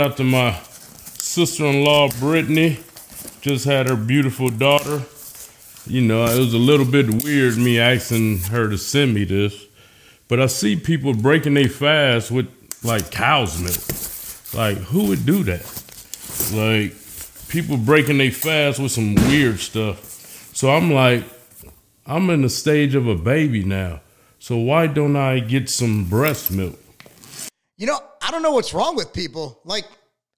out to my sister-in-law Brittany. Just had her beautiful daughter. You know, it was a little bit weird me asking her to send me this, but I see people breaking their fast with like cow's milk. Like, who would do that? Like, people breaking their fast with some weird stuff. So I'm like, I'm in the stage of a baby now. So why don't I get some breast milk? You know, I don't know what's wrong with people. Like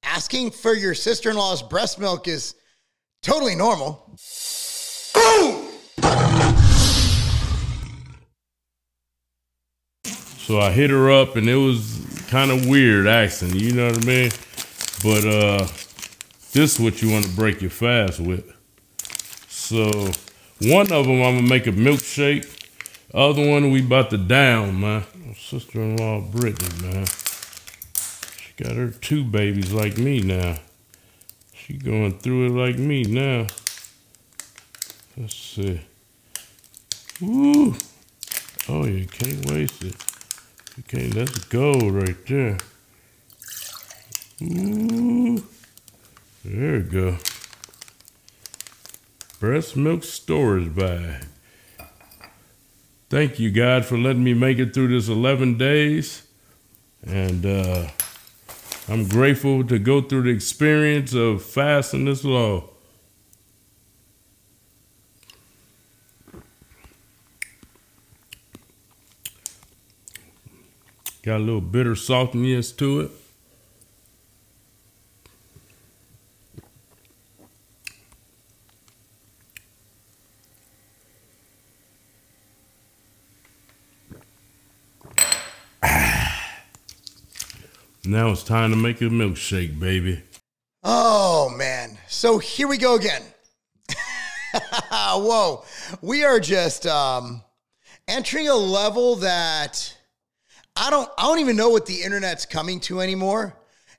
asking for your sister in law's breast milk is totally normal. Boom! So I hit her up and it was kind of weird asking, you know what I mean? But uh this is what you want to break your fast with. So one of them I'm gonna make a milkshake. Other one we about to down, man. Sister-in-law Brittany, man. Got her two babies like me now. She going through it like me now. Let's see. Woo! Oh, you can't waste it. Okay, that's gold right there. Ooh. There we go. Breast milk storage bag. Thank you, God, for letting me make it through this 11 days. And uh, I'm grateful to go through the experience of fasting this long. Got a little bitter saltiness to it. It's time to make a milkshake, baby. Oh, man. So here we go again. Whoa. We are just um, entering a level that I don't I don't even know what the internet's coming to anymore.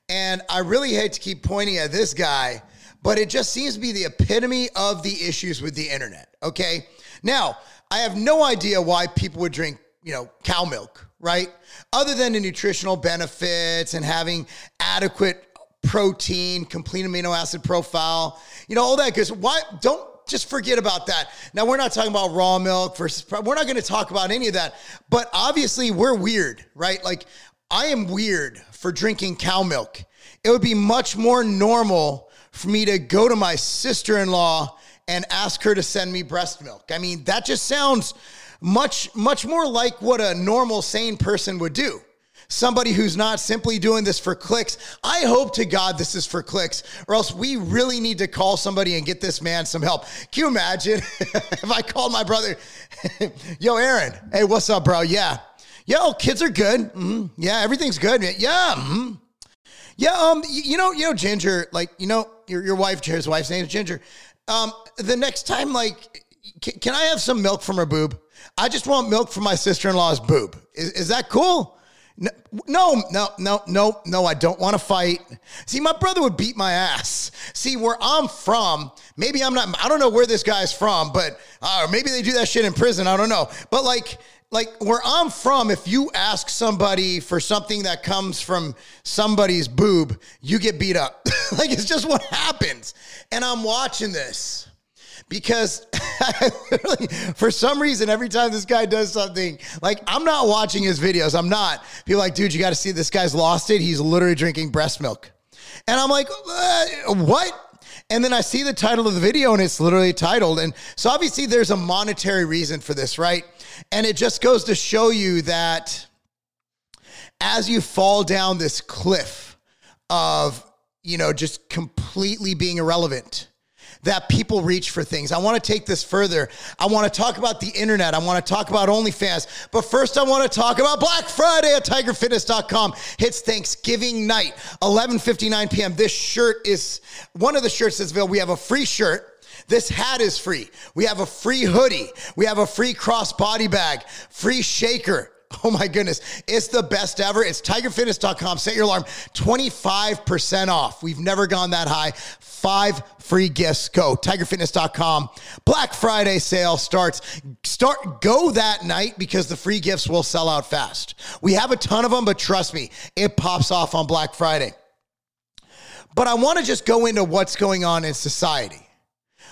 And I really hate to keep pointing at this guy, but it just seems to be the epitome of the issues with the internet. Okay. Now, I have no idea why people would drink, you know, cow milk, right? Other than the nutritional benefits and having adequate protein, complete amino acid profile, you know, all that good. Why don't just forget about that. Now we're not talking about raw milk versus we're not going to talk about any of that. But obviously we're weird, right? Like I am weird for drinking cow milk. It would be much more normal for me to go to my sister-in-law and ask her to send me breast milk. I mean, that just sounds much much more like what a normal sane person would do somebody who's not simply doing this for clicks. I hope to God this is for clicks, or else we really need to call somebody and get this man some help. Can you imagine if I called my brother, yo, Aaron, hey, what's up, bro? Yeah. Yo, kids are good. Mm-hmm. Yeah, everything's good. Yeah. Mm-hmm. Yeah, um, you know, you know, Ginger, like, you know, your, your wife, Jared's wife's name is Ginger. Um, the next time, like, can I have some milk from her boob? I just want milk from my sister in law's boob. Is, is that cool? No, no, no, no, no, I don't want to fight. See, my brother would beat my ass. See, where I'm from, maybe I'm not, I don't know where this guy's from, but, uh, maybe they do that shit in prison. I don't know. But like, like where I'm from, if you ask somebody for something that comes from somebody's boob, you get beat up. like, it's just what happens. And I'm watching this because for some reason, every time this guy does something, like I'm not watching his videos. I'm not. People like, dude, you got to see this guy's lost it. He's literally drinking breast milk. And I'm like, uh, what? And then I see the title of the video and it's literally titled. And so obviously there's a monetary reason for this, right? And it just goes to show you that as you fall down this cliff of, you know, just completely being irrelevant that people reach for things. I want to take this further. I want to talk about the internet. I want to talk about OnlyFans. But first, I want to talk about Black Friday at tigerfitness.com. Hits Thanksgiving night, 11:59 p.m. This shirt is one of the shirts that's available. We have a free shirt. This hat is free. We have a free hoodie. We have a free crossbody bag, free shaker. Oh my goodness. It's the best ever. It's tigerfitness.com. Set your alarm 25% off. We've never gone that high. Five free gifts. Go tigerfitness.com. Black Friday sale starts. Start go that night because the free gifts will sell out fast. We have a ton of them, but trust me, it pops off on Black Friday. But I want to just go into what's going on in society.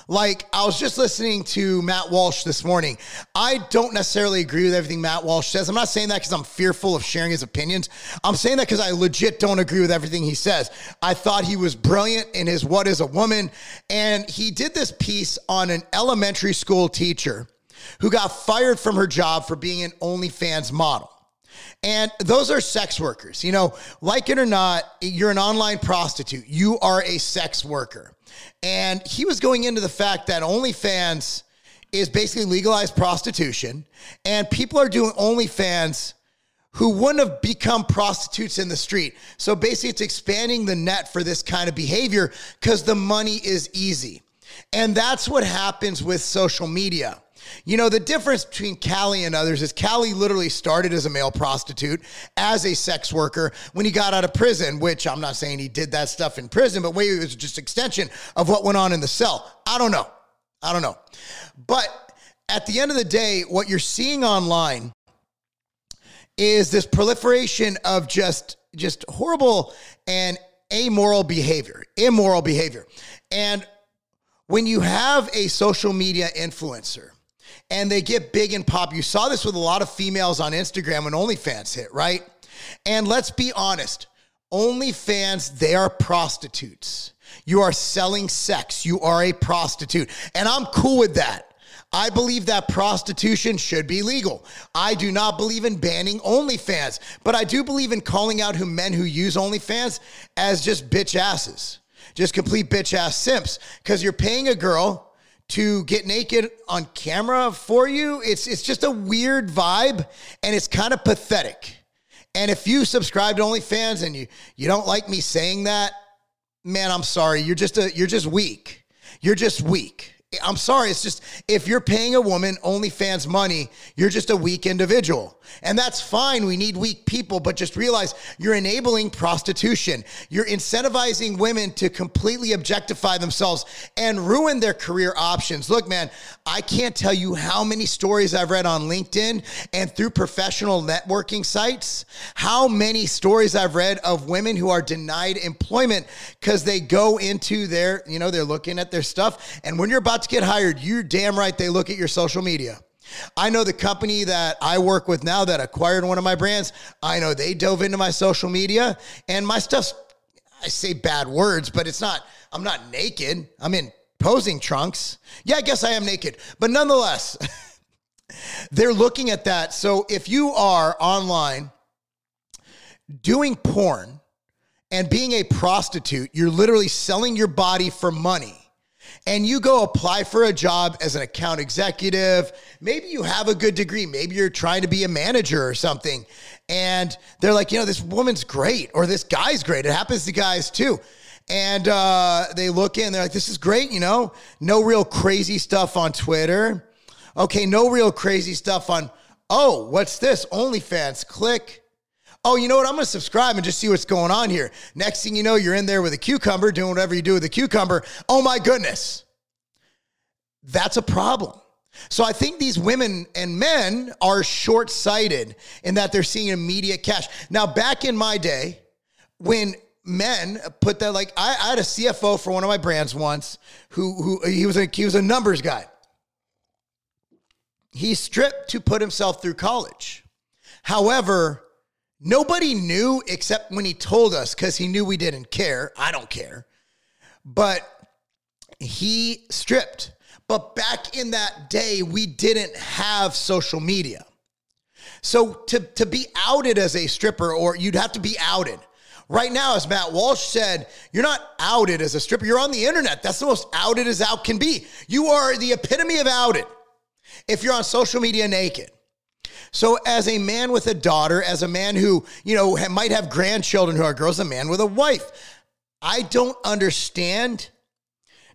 Like, I was just listening to Matt Walsh this morning. I don't necessarily agree with everything Matt Walsh says. I'm not saying that because I'm fearful of sharing his opinions. I'm saying that because I legit don't agree with everything he says. I thought he was brilliant in his What is a Woman. And he did this piece on an elementary school teacher who got fired from her job for being an OnlyFans model. And those are sex workers. You know, like it or not, you're an online prostitute. You are a sex worker. And he was going into the fact that OnlyFans is basically legalized prostitution, and people are doing OnlyFans who wouldn't have become prostitutes in the street. So basically, it's expanding the net for this kind of behavior because the money is easy. And that's what happens with social media. You know, the difference between Kali and others is Kali literally started as a male prostitute, as a sex worker when he got out of prison, which I'm not saying he did that stuff in prison, but maybe it was just extension of what went on in the cell. I don't know. I don't know. But at the end of the day, what you're seeing online is this proliferation of just just horrible and amoral behavior, immoral behavior. And when you have a social media influencer and they get big and pop. You saw this with a lot of females on Instagram when OnlyFans hit, right? And let's be honest OnlyFans, they are prostitutes. You are selling sex. You are a prostitute. And I'm cool with that. I believe that prostitution should be legal. I do not believe in banning OnlyFans, but I do believe in calling out who men who use OnlyFans as just bitch asses, just complete bitch ass simps. Because you're paying a girl to get naked on camera for you. It's it's just a weird vibe and it's kind of pathetic. And if you subscribe to OnlyFans and you you don't like me saying that, man, I'm sorry. You're just a you're just weak. You're just weak. I'm sorry. It's just if you're paying a woman OnlyFans money, you're just a weak individual. And that's fine. We need weak people, but just realize you're enabling prostitution. You're incentivizing women to completely objectify themselves and ruin their career options. Look, man, I can't tell you how many stories I've read on LinkedIn and through professional networking sites, how many stories I've read of women who are denied employment because they go into their, you know, they're looking at their stuff. And when you're to get hired, you're damn right they look at your social media. I know the company that I work with now that acquired one of my brands, I know they dove into my social media and my stuff's, I say bad words, but it's not, I'm not naked. I'm in posing trunks. Yeah, I guess I am naked, but nonetheless, they're looking at that. So if you are online doing porn and being a prostitute, you're literally selling your body for money and you go apply for a job as an account executive, maybe you have a good degree, maybe you're trying to be a manager or something, and they're like, you know, this woman's great or this guy's great. It happens to guys too. And uh, they look in, they're like, this is great, you know, no real crazy stuff on Twitter. Okay, no real crazy stuff on, oh, what's this? OnlyFans. Click oh, you know what? I'm going to subscribe and just see what's going on here. Next thing you know, you're in there with a cucumber doing whatever you do with a cucumber. Oh my goodness. That's a problem. So I think these women and men are short sighted in that they're seeing immediate cash. Now, back in my day, when men put that like I, I, had a CFO for one of my brands once who who he was a he was a numbers guy. He stripped to put himself through college. However, Nobody knew except when he told us because he knew we didn't care. I don't care. But he stripped. But back in that day, we didn't have social media. So to, to be outed as a stripper, or you'd have to be outed. Right now, as Matt Walsh said, you're not outed as a stripper. You're on the internet. That's the most outed as out can be. You are the epitome of outed if you're on social media naked. So, as a man with a daughter, as a man who, you know, might have grandchildren who are girls, a man with a wife, I don't understand,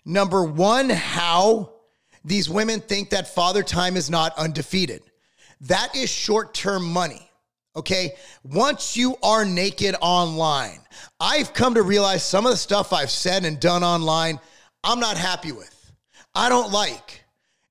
number one, how these women think that father time is not undefeated. That is short term money. Okay. Once you are naked online, I've come to realize some of the stuff I've said and done online, I'm not happy with. I don't like.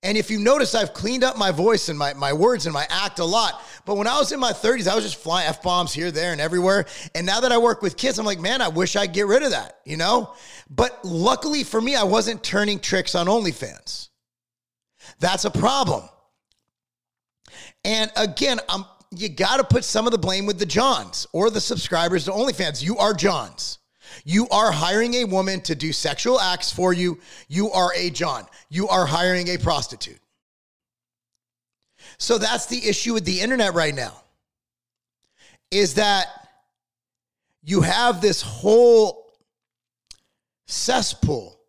And if you notice, I've cleaned up my voice and my, my words and my act a lot. But when I was in my 30s, I was just flying F bombs here, there, and everywhere. And now that I work with kids, I'm like, man, I wish I'd get rid of that, you know? But luckily for me, I wasn't turning tricks on OnlyFans. That's a problem. And again, I'm, you got to put some of the blame with the Johns or the subscribers to OnlyFans. You are Johns. You are hiring a woman to do sexual acts for you. You are a John. You are hiring a prostitute. So that's the issue with the internet right now. Is that you have this whole cesspool.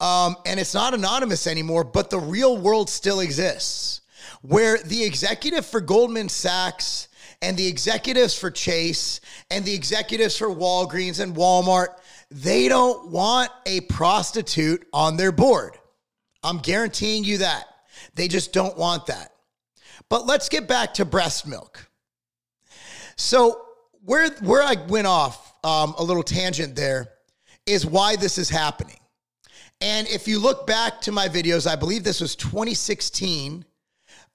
Um, and it's not anonymous anymore, but the real world still exists where the executive for Goldman Sachs and the executives for Chase and the executives for Walgreens and Walmart, they don't want a prostitute on their board. I'm guaranteeing you that. They just don't want that. But let's get back to breast milk. So, where, where I went off um, a little tangent there is why this is happening. And if you look back to my videos, I believe this was 2016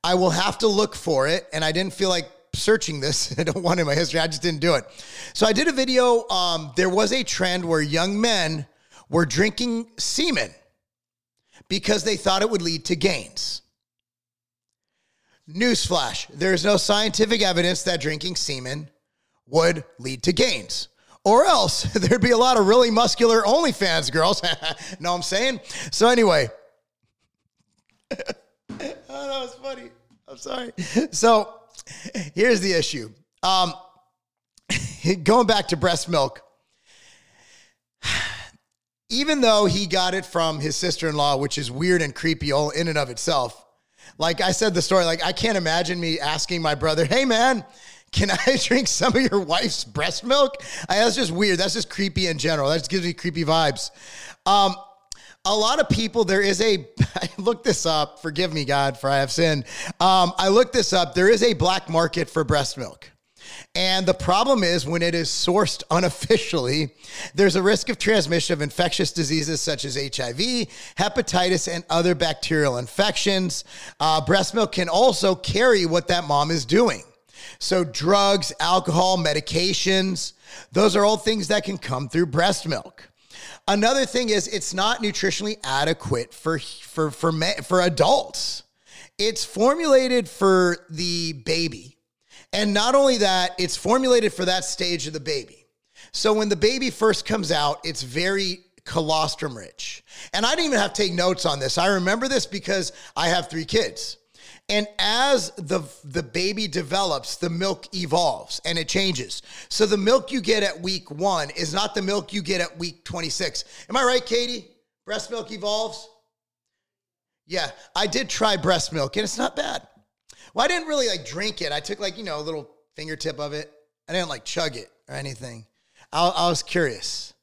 I will have to look for it. And I didn't feel like searching this. I don't want it in my history. I just didn't do it. So I did a video. Um, there was a trend where young men were drinking semen because they thought it would lead to gains. Newsflash there's no scientific evidence that drinking semen would lead to gains. Or else there'd be a lot of really muscular OnlyFans girls. know what I'm saying? So, anyway. oh, that was funny. I'm sorry. So here's the issue. Um, going back to breast milk, even though he got it from his sister in law, which is weird and creepy all in and of itself. Like I said, the story, like I can't imagine me asking my brother, hey man, can I drink some of your wife's breast milk? I, that's just weird. That's just creepy in general. That just gives me creepy vibes. Um, a lot of people, there is a, I looked this up, forgive me, God, for I have sinned. Um, I looked this up. There is a black market for breast milk. And the problem is when it is sourced unofficially, there's a risk of transmission of infectious diseases such as HIV, hepatitis, and other bacterial infections. Uh, breast milk can also carry what that mom is doing. So, drugs, alcohol, medications, those are all things that can come through breast milk. Another thing is it's not nutritionally adequate for for for for adults. It's formulated for the baby. And not only that, it's formulated for that stage of the baby. So when the baby first comes out, it's very colostrum rich. And I didn't even have to take notes on this. I remember this because I have three kids. And as the the baby develops, the milk evolves and it changes. So the milk you get at week 1 is not the milk you get at week 26. Am I right, Katie? Breast milk evolves? Yeah, I did try breast milk and it's not bad. Well, I didn't really like drink it. I took like, you know, a little fingertip of it. I didn't like chug it or anything. I, I was curious.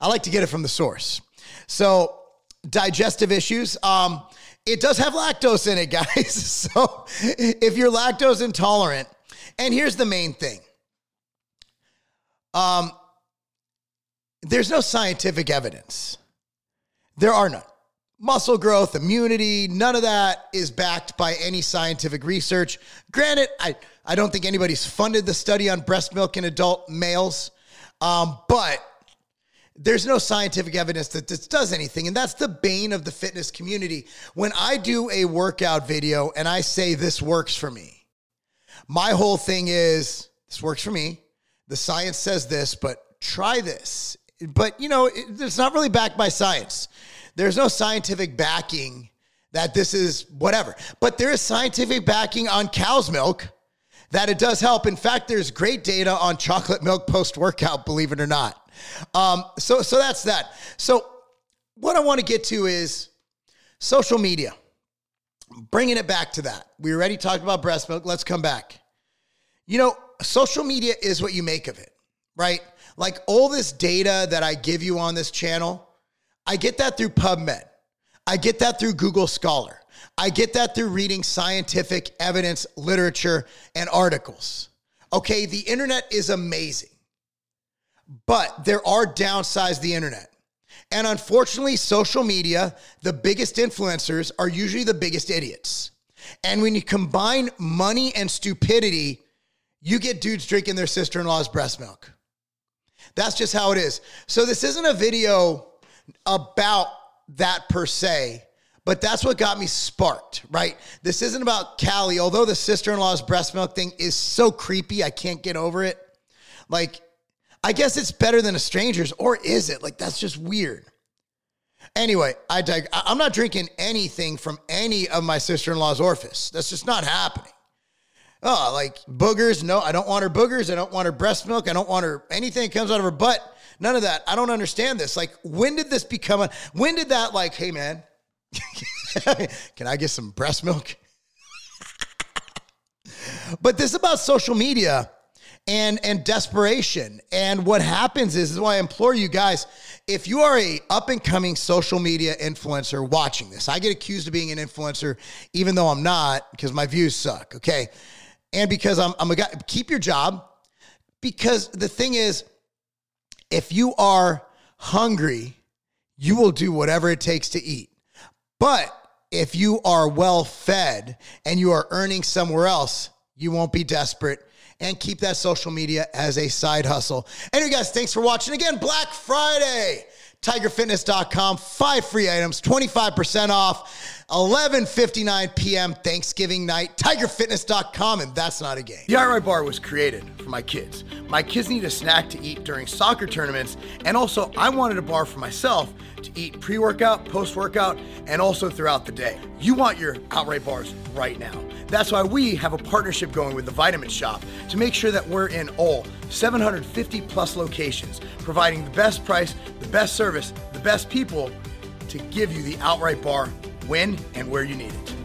I like to get it from the source. So, digestive issues. Um, it does have lactose in it, guys. So if you're lactose intolerant, and here's the main thing. Um, there's no scientific evidence. There are none. Muscle growth, immunity, none of that is backed by any scientific research. Granted, I, I don't think anybody's funded the study on breast milk in adult males, um, but there's no scientific evidence that this does anything. And that's the bane of the fitness community. When I do a workout video and I say this works for me, my whole thing is this works for me. The science says this, but try this. But, you know, it, it's not really backed by science. There's no scientific backing that this is whatever. But there is scientific backing on cow's milk that it does help. In fact, there's great data on chocolate milk post workout, believe it or not. Um, so, so that's that. So, what I want to get to is social media. Bringing it back to that. We already talked about breast milk. Let's come back. You know, social media is what you make of it, right? Like all this data that I give you on this channel, I get that through PubMed. I get that through Google Scholar. I get that through reading scientific evidence, literature, and articles. Okay, the internet is amazing. But there are downsides to the internet. And unfortunately, social media, the biggest influencers are usually the biggest idiots. And when you combine money and stupidity, you get dudes drinking their sister in law's breast milk. That's just how it is. So, this isn't a video about that per se, but that's what got me sparked, right? This isn't about Kali, although the sister in law's breast milk thing is so creepy, I can't get over it. Like, I guess it's better than a stranger's, or is it? Like, that's just weird. Anyway, I dig- I'm not drinking anything from any of my sister in law's orifice. That's just not happening. Oh, like boogers. No, I don't want her boogers. I don't want her breast milk. I don't want her anything that comes out of her butt. None of that. I don't understand this. Like, when did this become a, when did that, like, hey, man, can I get some breast milk? but this about social media and and desperation. And what happens is, is why I implore you guys, if you are a up and coming social media influencer watching this, I get accused of being an influencer, even though I'm not, because my views suck. Okay. And because I'm I'm a guy, keep your job. Because the thing is, if you are hungry, you will do whatever it takes to eat. But if you are well fed and you are earning somewhere else, you won't be desperate and keep that social media as a side hustle. Anyway, guys, thanks for watching. Again, Black Friday, tigerfitness.com, five free items, 25% off. 11:59 p.m. Thanksgiving night. TigerFitness.com, and that's not a game. The Outright Bar was created for my kids. My kids need a snack to eat during soccer tournaments, and also I wanted a bar for myself to eat pre-workout, post-workout, and also throughout the day. You want your Outright bars right now. That's why we have a partnership going with the Vitamin Shoppe to make sure that we're in all 750 plus locations, providing the best price, the best service, the best people to give you the Outright Bar when and where you need it.